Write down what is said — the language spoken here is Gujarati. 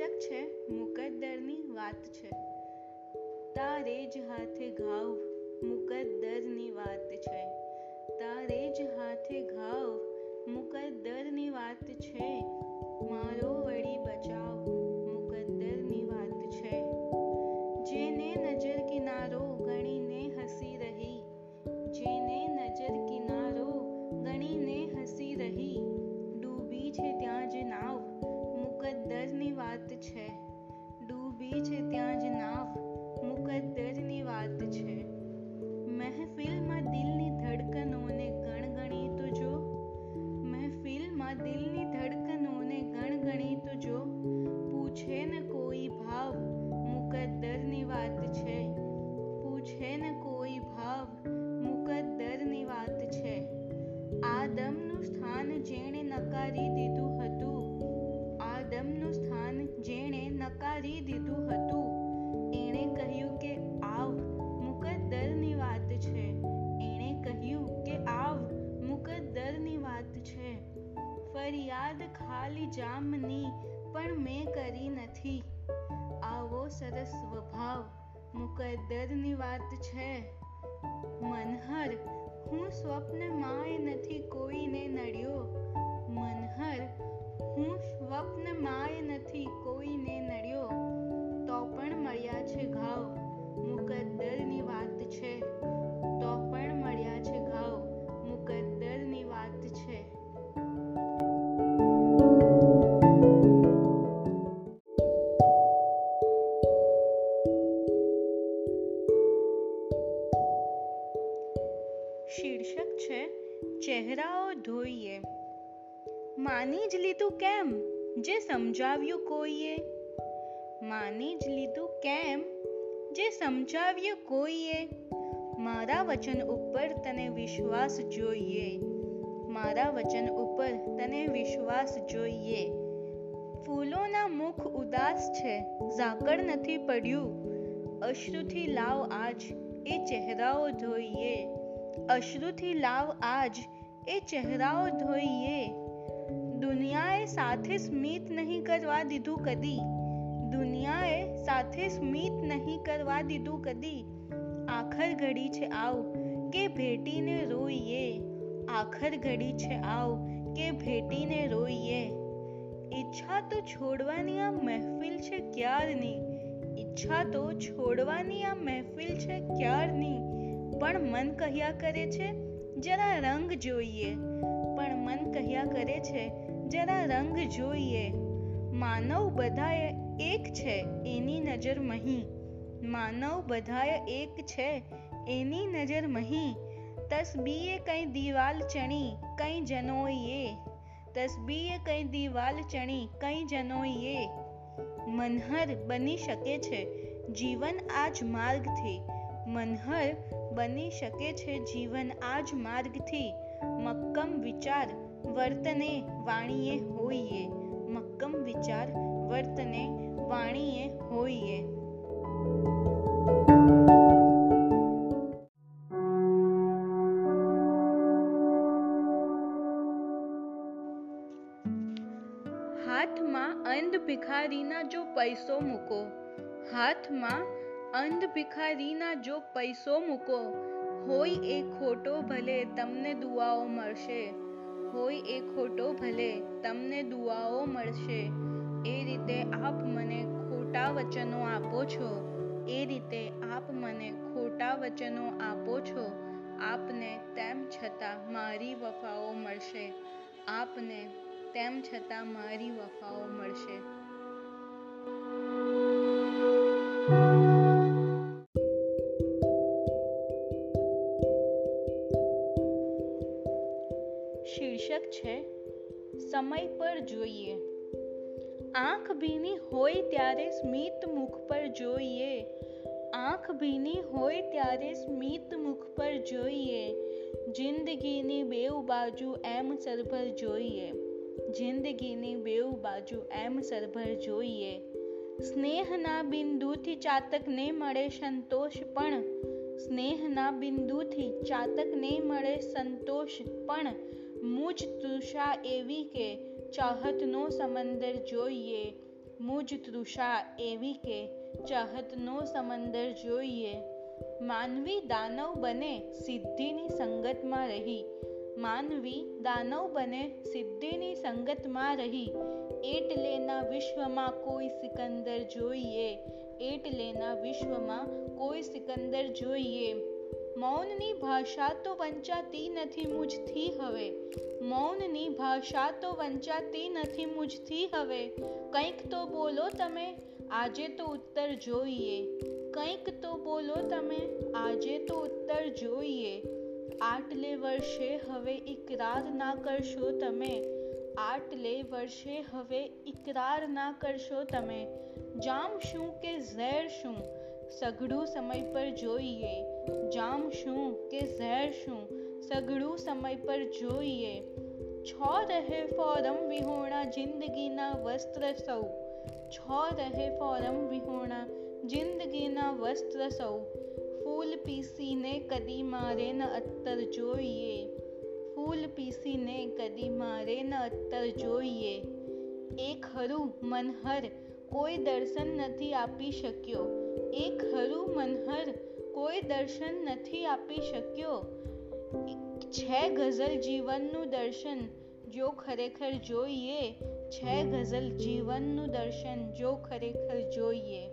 શીર્ષક છે મુકદ્દરની વાત છે. તારે જ હાથે વાત છે. ડૂબી છે ત્યાં જ નાવ, મુકદ્દરની વાત છે. મહેફિલમાં દિલની ધડકનોને ગણગણી તો જો. મહેફિલમાં દિલની ધડકનોને ગણગણી તો જો. પૂછે ને કોઈ ભાવ, મુકદ્દરની વાત છે. પૂછે ને કોઈ ભાવ, મુકદ્દરની વાત છે. આદમનું સ્થાન જેણે નકારી દીધું હતું. આદમનું સ્થાન જેણે નકારી દીધું હતું. એણે કહ્યું કે, આવ, મુકદ્દરની વાત છે. એણે કહ્યું કે, આવ, મુકદ્દરની વાત છે. ફરિયાદ ખાલી જામની પણ મેં કરી નથી. આવો સરસ સ્વભાવ, મુકદ્દરની વાત છે. મનહર, હું સ્વપ્નમાંય નથી કોઈને નડ્યો. મનહર હું સ્વપ્નમાંય નથી, કોઈને નડ્યો તો પણ મળ્યા છે ઘાવ. મુકદ્દરની વાત છે, તો પણ મળ્યા છે ઘાવ. મુકદ્દરની વાત છે. શીર્ષક છે, ચહેરાઓ ધોઈએ. માની જ લીધું કેમ? જે સમજાવ્યું કોઈએ? માની જ લીધું કેમ? જે સમજાવ્યું કોઈએ? મારા વચન ઉપર તને વિશ્વાસ જોઈએ. મારા વચન ઉપર તને વિશ્વાસ જોઈએ. ફૂલોના મુખ ઉદાસ છે, ઝાકળ નથી પડ્યું. અશ્રુથી લાવ આજ એ ચહેરાઓ ધોઈએ. અશ્રુથી લાવ આજ એ ચહેરાઓ ધોઈએ. દુનિયાએ સાથે સ્મિત નહીં કરવા દીધું કદી. દુનિયાએ સાથે સ્મિત નહીં કરવા દીધું કદી. આખર ઘડી છે આવ, કે ભેટીને રોઈએ. આખર ઘડી છે આવ, કે ભેટીને રોઈએ. ઈચ્છા તો છોડવાની આ મહેફિલ છે ક્યારની? ઈચ્છા તો છોડવાની આ મહેફિલ છે ક્યારની? પણ મન કહ્યા કરે છે, જરા રંગ જોઈએ. પણ મન કહ્યા કરે છે જરા રંગ જોઈએ. માનવ બધાએ એક છે, એની નજર મહી. માનવ બધાએ એક છે, એની નજર મહી. તસબીએ કઈ દીવાલ ચણી, કઈ જનોઈએ. તસબીએ કઈ દીવાલ ચણી, કઈ જનોઈએ. મનહર બની શકે છે, જીવન આજ માર્ગથી. મનહર બની શકે છે, જીવન આજ માર્ગથી. મક્કમ વિચાર વર્તને વાણીએ હોઈએ. મક્કમ વિચાર વર્તને વાણીએ હોઈએ. હાથમાં અંધ ભિખારીના જો પૈસો મૂકો. હાથમાં અંધ ભિખારીના જો પૈસો મૂકો. હોય એ ખોટો ભલે તમને દુઆઓ મળશે. હોય એ ખોટો ભલે, તમને દુઆઓ મળશે. એ રીતે આપ મને ખોટા વચનો આપો છો. એ રીતે આપ મને ખોટા વચનો આપો છો. આપને તેમ છતાં મારી વફાઓ મળશે. આપને તેમ છતાં મારી વફાઓ મળશે. સમય પર જોઈએ આંખ ભીની હોય ત્યારે સ્મિત મુખ પર જોઈએ આંખ ભીની હોય ત્યારે સ્મિત મુખ પર જોઈએ જિંદગીની બેઉ બાજુ એમ સરભર જોઈએ જિંદગીની બેઉ બાજુ એમ સરભર જોઈએ સ્નેહના બિંદુથી ચાતકને મળે સંતોષ પણ સ્નેહના બિંદુથી ચાતકને મળે સંતોષ પણ મુજ તૃષા એવી કે ચાહતનો સમંદર જોઈએ. મુજ તૃષા એવી કે ચાહતનો સમંદર જોઈએ. માનવી દાનવ બને સિદ્ધિની સંગતમાં રહી. માનવી દાનવ બને સિદ્ધિની સંગતમાં રહી. એટલેના વિશ્વમાં કોઈ સિકંદર જોઈએ. એટલેના વિશ્વમાં કોઈ સિકંદર જોઈએ. મૌનની ભાષા તો વંચાતી નથી મુજથી હવે. મૌનની ભાષા તો વંચાતી નથી મુજથી હવે. કંઈક તો બોલો તમે, આજે તો ઉત્તર જોઈએ. કંઈક તો બોલો તમે, આજે તો ઉત્તર જોઈએ. આટલે વર્ષે હવે ઇકરાર ના કરશો તમે. આટલે વર્ષે હવે ઇકરાર ના કરશો તમે. જામ શું કે ઝેર શું? સઘળું સમય પર જોઈએ જામ શું કે ઝેર શું સઘળું સમય પર જોઈએ છો રહે ફોરમ વિહોણા જિંદગીના વસ્ત્ર સૌ છો રહે ફોરમ વિહોણા જિંદગીના વસ્ત્ર સૌ ફૂલ પીસીને કદી મારે ન અત્તર જોઈએ ફૂલ પીસીને કદી મારે ન અત્તર જોઈએ એ ખરું મનહર કોઈ દર્શન નથી આપી શક્યો એ ખરું મનહર, કોઈ દર્શન નથી આપી શક્યો. છે ગઝલ જીવનનું દર્શન, જો ખરેખર જોઈએ. છે ગઝલ જીવનનું દર્શન, જો ખરેખર જોઈએ.